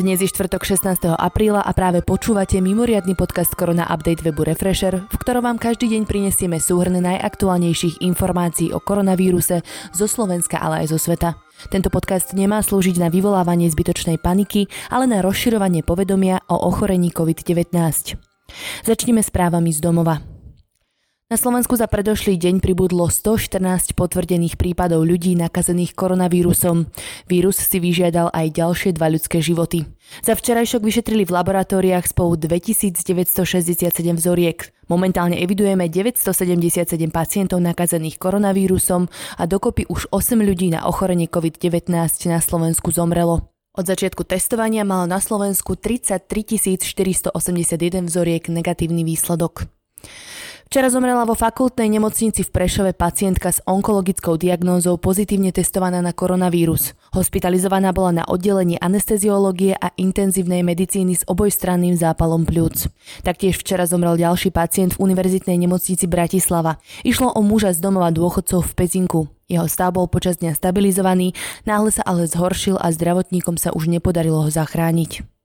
Dnes je štvrtok 16. apríla a práve počúvate mimoriadny podcast Korona Update webu Refresher, v ktorom vám každý deň prinesieme súhrn najaktuálnejších informácií o koronavíruse zo Slovenska, ale aj zo sveta. Tento podcast nemá slúžiť na vyvolávanie zbytočnej paniky, ale na rozširovanie povedomia o ochorení COVID-19. Začneme správami z domova. Na Slovensku za predošlý deň pribudlo 114 potvrdených prípadov ľudí nakazených koronavírusom. Vírus si vyžiadal aj ďalšie dva ľudské životy. Za včerajšok vyšetrili v laboratóriách spolu 2967 vzoriek. Momentálne evidujeme 977 pacientov nakazených koronavírusom a dokopy už 8 ľudí na ochorenie COVID-19 na Slovensku zomrelo. Od začiatku testovania malo na Slovensku 33 481 vzoriek negatívny výsledok. Včera zomrela vo fakultnej nemocnici v Prešove pacientka s onkologickou diagnózou pozitívne testovaná na koronavírus. Hospitalizovaná bola na oddelení anesteziológie a intenzívnej medicíny s obojstranným zápalom pľúc. Taktiež včera zomrel ďalší pacient v univerzitnej nemocnici Bratislava. Išlo o muža z domova dôchodcov v Pezinku. Jeho stav bol počas dňa stabilizovaný, náhle sa ale zhoršil a zdravotníkom sa už nepodarilo ho zachrániť.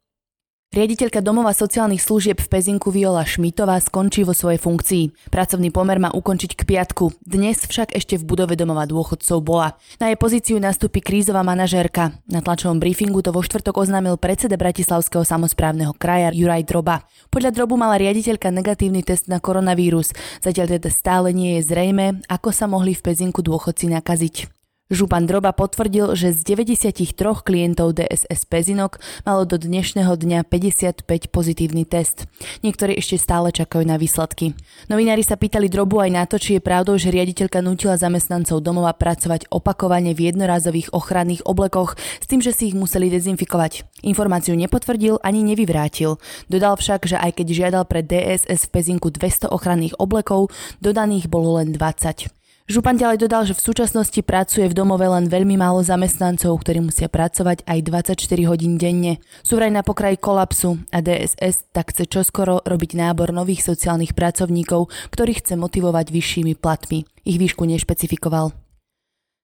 Riaditeľka domova sociálnych služieb v Pezinku Viola Šmitová skončí vo svojej funkcii. Pracovný pomer má ukončiť k piatku. Dnes však ešte v budove domova dôchodcov bola. Na jej pozíciu nastúpi krízová manažérka. Na tlačovom briefingu to vo štvrtok oznámil predseda Bratislavského samozprávneho kraja Juraj Droba. Podľa Drobu mala riaditeľka negatívny test na koronavírus. Zatiaľ teda stále nie je zrejme, ako sa mohli v Pezinku dôchodci nakaziť. Župan Droba potvrdil, že z 93 klientov DSS Pezinok malo do dnešného dňa 55 pozitívny test. Niektorí ešte stále čakajú na výsledky. Novinári sa pýtali Drobu aj na to, či je pravdou, že riaditeľka nutila zamestnancov domova pracovať opakovane v jednorázových ochranných oblekoch s tým, že si ich museli dezinfikovať. Informáciu nepotvrdil ani nevyvrátil. Dodal však, že aj keď žiadal pre DSS v Pezinku 200 ochranných oblekov, dodaných bolo len 20. Župan ďalej dodal, že v súčasnosti pracuje v domove len veľmi málo zamestnancov, ktorí musia pracovať aj 24 hodín denne. Sú vraj na pokraji kolapsu a DSS tak chce čoskoro robiť nábor nových sociálnych pracovníkov, ktorých chce motivovať vyššími platmi. Ich výšku nešpecifikoval.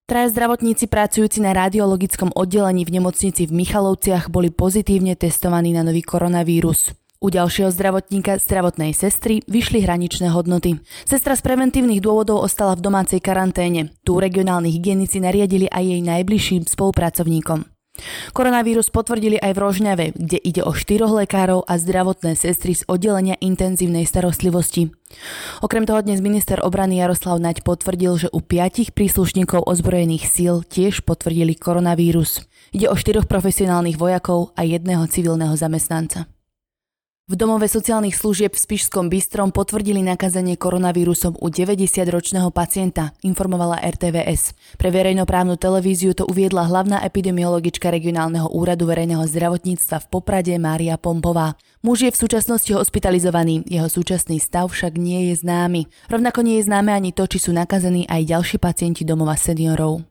Traja zdravotníci pracujúci na radiologickom oddelení v nemocnici v Michalovciach boli pozitívne testovaní na nový koronavírus. U ďalšieho zdravotníka, zdravotnej sestry, vyšli hraničné hodnoty. Sestra z preventívnych dôvodov ostala v domácej karanténe. Tu regionálni hygienici nariadili aj jej najbližším spolupracovníkom. Koronavírus potvrdili aj v Rožňave, kde ide o štyroch lekárov a zdravotné sestry z oddelenia intenzívnej starostlivosti. Okrem toho dnes minister obrany Jaroslav Naď potvrdil, že u piatich príslušníkov ozbrojených síl tiež potvrdili koronavírus. Ide o štyroch profesionálnych vojakov a jedného civilného zamestnanca. V domove sociálnych služieb v Spišskom Bystrom potvrdili nakazenie koronavírusom u 90-ročného pacienta, informovala RTVS. Pre verejnoprávnu televíziu to uviedla hlavná epidemiologička regionálneho úradu verejného zdravotníctva v Poprade Mária Pompová. Muž je v súčasnosti hospitalizovaný, jeho súčasný stav však nie je známy. Rovnako nie je známe ani to, či sú nakazení aj ďalší pacienti domova seniorov.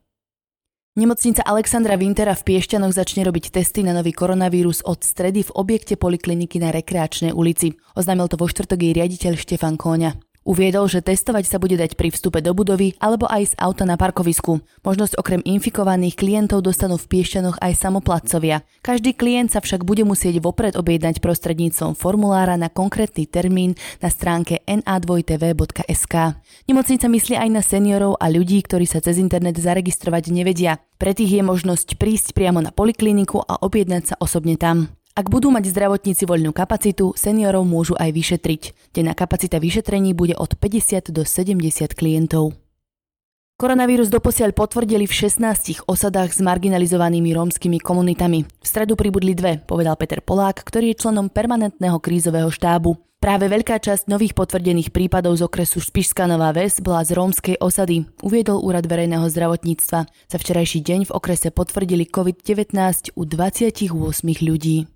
Nemocnica Alexandra Wintera v Piešťanoch začne robiť testy na nový koronavírus od stredy v objekte polikliniky na Rekreačnej ulici. Oznámil to vo štvrtok jej riaditeľ Štefan Kóňa. Uviedol, že testovať sa bude dať pri vstupe do budovy alebo aj z auta na parkovisku. Možnosť okrem infikovaných klientov dostanú v Piešťanoch aj samoplatcovia. Každý klient sa však bude musieť vopred objednať prostredníctvom formulára na konkrétny termín na stránke na2tv.sk. Nemocnica myslí aj na seniorov a ľudí, ktorí sa cez internet zaregistrovať nevedia. Pre tých je možnosť prísť priamo na polikliniku a objednať sa osobne tam. Ak budú mať zdravotníci voľnú kapacitu, seniorov môžu aj vyšetriť. Denná kapacita vyšetrení bude od 50 do 70 klientov. Koronavírus doposiaľ potvrdili v 16 osadách s marginalizovanými rómskymi komunitami. V stredu pribudli dve, povedal Peter Polák, ktorý je členom permanentného krízového štábu. Práve veľká časť nových potvrdených prípadov z okresu Špišská Nová Ves bola z rómskej osady, uviedol Úrad verejného zdravotníctva. Za včerajší deň v okrese potvrdili COVID-19 u 28 ľudí.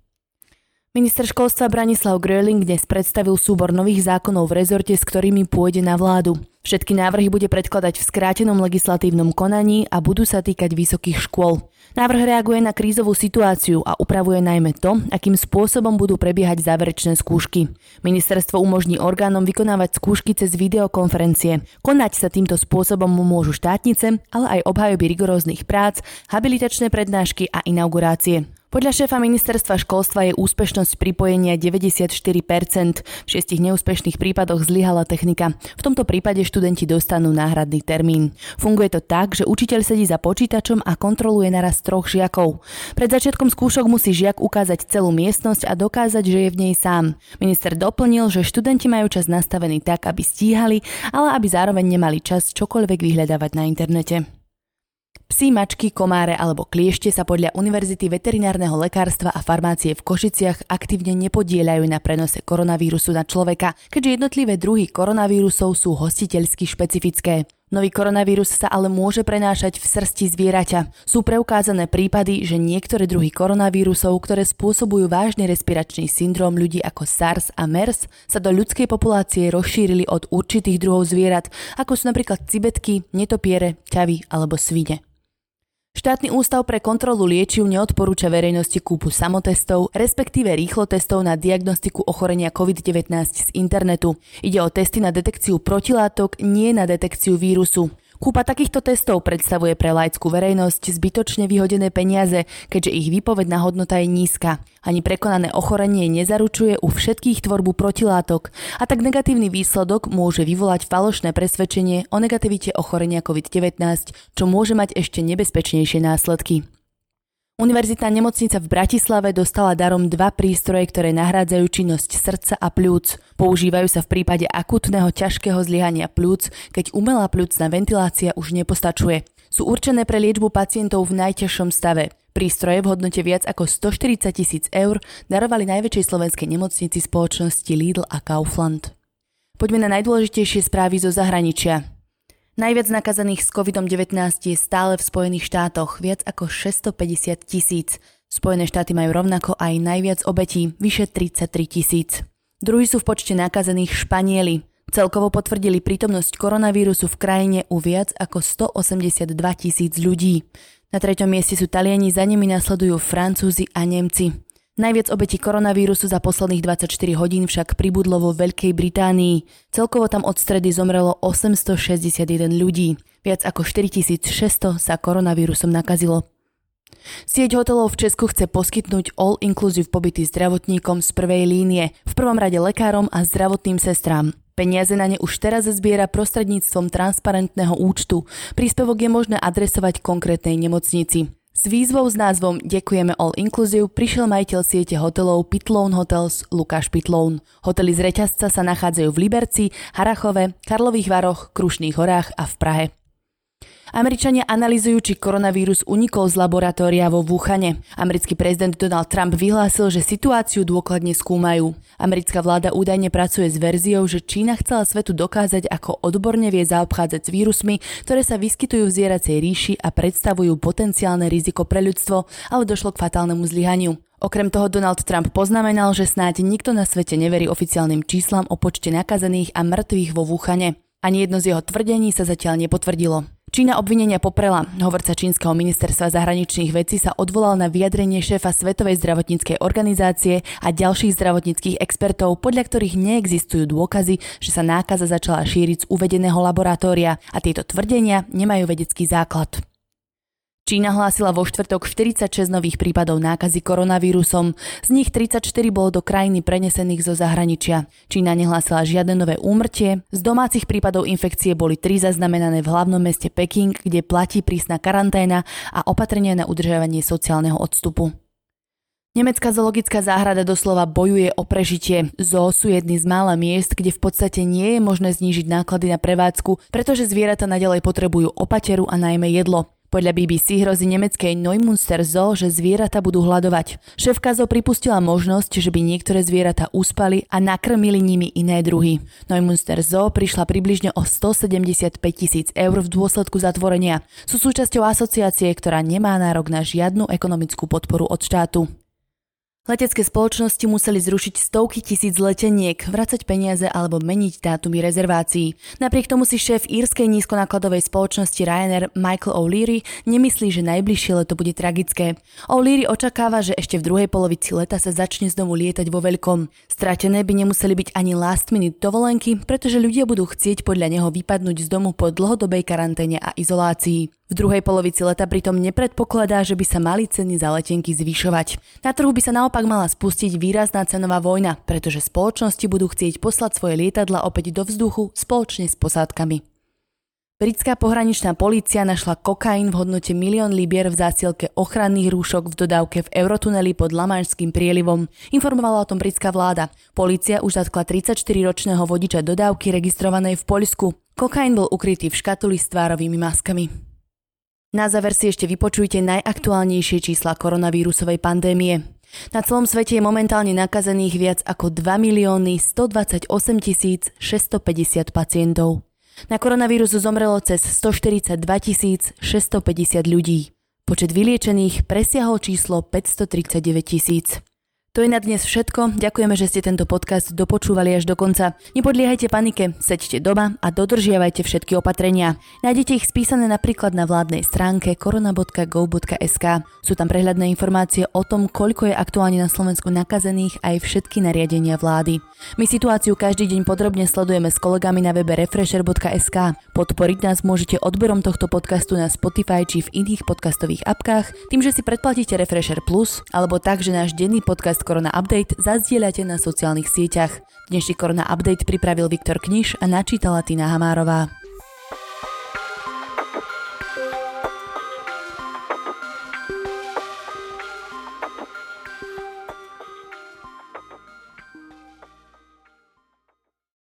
Minister školstva Branislav Gröling dnes predstavil súbor nových zákonov v rezorte, s ktorými pôjde na vládu. Všetky návrhy bude predkladať v skrátenom legislatívnom konaní a budú sa týkať vysokých škôl. Návrh reaguje na krízovú situáciu a upravuje najmä to, akým spôsobom budú prebiehať záverečné skúšky. Ministerstvo umožní orgánom vykonávať skúšky cez videokonferencie. Konať sa týmto spôsobom môžu štátnice, ale aj obhajoby rigoróznych prác, habilitačné prednášky a inaugurácie. Podľa šéfa ministerstva školstva je úspešnosť pripojenia 94%. V šiestich neúspešných prípadoch zlyhala technika. V tomto prípade študenti dostanú náhradný termín. Funguje to tak, že učiteľ sedí za počítačom a kontroluje naraz troch žiakov. Pred začiatkom skúšok musí žiak ukázať celú miestnosť a dokázať, že je v nej sám. Minister doplnil, že študenti majú čas nastavený tak, aby stíhali, ale aby zároveň nemali čas čokoľvek vyhľadávať na internete. Psi, mačky, komáre alebo kliešte sa podľa Univerzity veterinárneho lekárstva a farmácie v Košiciach aktívne nepodielajú na prenose koronavírusu na človeka, keďže jednotlivé druhy koronavírusov sú hostiteľsky špecifické. Nový koronavírus sa ale môže prenášať v srsti zvieraťa. Sú preukázané prípady, že niektoré druhy koronavírusov, ktoré spôsobujú vážny respiračný syndrom ľudí ako SARS a MERS, sa do ľudskej populácie rozšírili od určitých druhov zvierat, ako sú napríklad cibetky, netopiere, ťavy alebo svine. Štátny ústav pre kontrolu liečiv neodporúča verejnosti kúpu samotestov, respektíve rýchlo testov na diagnostiku ochorenia COVID-19 z internetu. Ide o testy na detekciu protilátok, nie na detekciu vírusu. Kúpa takýchto testov predstavuje pre laickú verejnosť zbytočne vyhodené peniaze, keďže ich výpovedná hodnota je nízka. Ani prekonané ochorenie nezaručuje u všetkých tvorbu protilátok a tak negatívny výsledok môže vyvolať falošné presvedčenie o negativite ochorenia COVID-19, čo môže mať ešte nebezpečnejšie následky. Univerzitná nemocnica v Bratislave dostala darom dva prístroje, ktoré nahrádzajú činnosť srdca a pľúc. Používajú sa v prípade akutného ťažkého zlyhania pľúc, keď umelá pľúcna ventilácia už nepostačuje. Sú určené pre liečbu pacientov v najťažšom stave. Prístroje v hodnote viac ako 140 tisíc eur darovali najväčšej slovenskej nemocnici spoločnosti Lidl a Kaufland. Poďme na najdôležitejšie správy zo zahraničia. Najviac nakazaných s COVID-19 je stále v Spojených štátoch, viac ako 650 tisíc. Spojené štáty majú rovnako aj najviac obetí, vyše 33 tisíc. Druhí sú v počte nakazených Španieli. Celkovo potvrdili prítomnosť koronavírusu v krajine u viac ako 182 tisíc ľudí. Na treťom mieste sú Taliani, za nimi nasledujú Francúzi a Nemci. Najviac obetí koronavírusu za posledných 24 hodín však pribudlo vo Veľkej Británii. Celkovo tam od stredy zomrelo 861 ľudí. Viac ako 4600 sa koronavírusom nakazilo. Sieť hotelov v Česku chce poskytnúť all-inclusive pobyty zdravotníkom z prvej línie, v prvom rade lekárom a zdravotným sestrám. Peniaze na ne už teraz zbiera prostredníctvom transparentného účtu. Príspevok je možné adresovať konkrétnej nemocnici. S výzvou s názvom Ďakujeme All Inclusive prišiel majiteľ siete hotelov Pitloun Hotels Lukáš Pitloun. Hotely z reťazca sa nachádzajú v Liberci, Harachove, Karlových Varoch, Krušných horách a v Prahe. Američania analizujú, či koronavírus unikol z laboratória vo Wuhane. Americký prezident Donald Trump vyhlásil, že situáciu dôkladne skúmajú. Americká vláda údajne pracuje s verziou, že Čína chcela svetu dokázať, ako odborne vie zaobchádzať s vírusmi, ktoré sa vyskytujú v zvieracej ríši a predstavujú potenciálne riziko pre ľudstvo, ale došlo k fatálnemu zlyhaniu. Okrem toho Donald Trump poznamenal, že snáď nikto na svete neverí oficiálnym číslam o počte nakazených a mŕtvych vo Wuhane. Ani jedno z jeho tvrdení sa zatiaľ nepotvrdilo. Čína obvinenia poprela. Hovorca čínskeho ministerstva zahraničných vecí sa odvolal na vyjadrenie šéfa Svetovej zdravotníckej organizácie a ďalších zdravotníckých expertov, podľa ktorých neexistujú dôkazy, že sa nákaza začala šíriť z uvedeného laboratória a tieto tvrdenia nemajú vedecký základ. Čína hlásila vo štvrtok 46 nových prípadov nákazy koronavírusom, z nich 34 bolo do krajiny prenesených zo zahraničia. Čína nehlásila žiadne nové úmrtie, z domácich prípadov infekcie boli tri zaznamenané v hlavnom meste Peking, kde platí prísna karanténa a opatrenia na udržiavanie sociálneho odstupu. Nemecká zoologická záhrada doslova bojuje o prežitie. Zoo sú jedny z mála miest, kde v podstate nie je možné znížiť náklady na prevádzku, pretože zvieratá nadalej potrebujú opateru a najmä jedlo. Podľa BBC hrozí nemeckej Neumünster Zoo, že zvieratá budú hľadovať. Šéfka zoo pripustila možnosť, že by niektoré zvieratá uspali a nakrmili nimi iné druhy. Neumünster Zoo prišla približne o 175 tisíc eur v dôsledku zatvorenia. Sú súčasťou asociácie, ktorá nemá nárok na žiadnu ekonomickú podporu od štátu. Letecké spoločnosti museli zrušiť stovky tisíc leteniek, vracať peniaze alebo meniť dátumy rezervácií. Napriek tomu si šéf írskej nízkonákladovej spoločnosti Ryanair Michael O'Leary nemyslí, že najbližšie leto bude tragické. O'Leary očakáva, že ešte v druhej polovici leta sa začne znovu lietať vo veľkom. Stratené by nemuseli byť ani last minute dovolenky, pretože ľudia budú chcieť podľa neho vypadnúť z domu po dlhodobej karanténe a izolácii. V druhej polovici leta pritom nepredpokladá, že by sa mali ceny za letenky zvyšovať. Na trhu by sa naopak mala spustiť výrazná cenová vojna, pretože spoločnosti budú chcieť poslať svoje lietadla opäť do vzduchu spoločne s posádkami. Britská pohraničná polícia našla kokain v hodnote milión libier v zásielke ochranných rúšok v dodávke v Eurotuneli pod Lamanšským prielivom. Informovala o tom britská vláda. Polícia už zatkla 34-ročného vodiča dodávky registrovanej v Poľsku. Kokain bol ukrytý v škatuli s tvárovými maskami. Na záver si ešte vypočujte najaktuálnejšie čísla koronavírusovej pandémie. Na celom svete je momentálne nakazených viac ako 2 milióny 128 650 pacientov. Na koronavírus zomrelo cez 142 650 ľudí. Počet vyliečených presiahol číslo 539 tisíc. To je na dnes všetko. Ďakujeme, že ste tento podcast dopočúvali až do konca. Nepodliehajte panike, seďte doma a dodržiavajte všetky opatrenia. Nájdete ich spísané napríklad na vládnej stránke korona.go.sk. Sú tam prehľadné informácie o tom, koľko je aktuálne na Slovensku nakazených aj všetky nariadenia vlády. My situáciu každý deň podrobne sledujeme s kolegami na webe refresher.sk. Podporiť nás môžete odberom tohto podcastu na Spotify či v iných podcastových apkách, tým, že si predplatíte Refresher Plus, alebo tak, že náš denný podcast Korona Update zazdieľate na sociálnych sieťach. Dnešný Korona Update pripravil Viktor Kniž a načítala Tina Hamárová.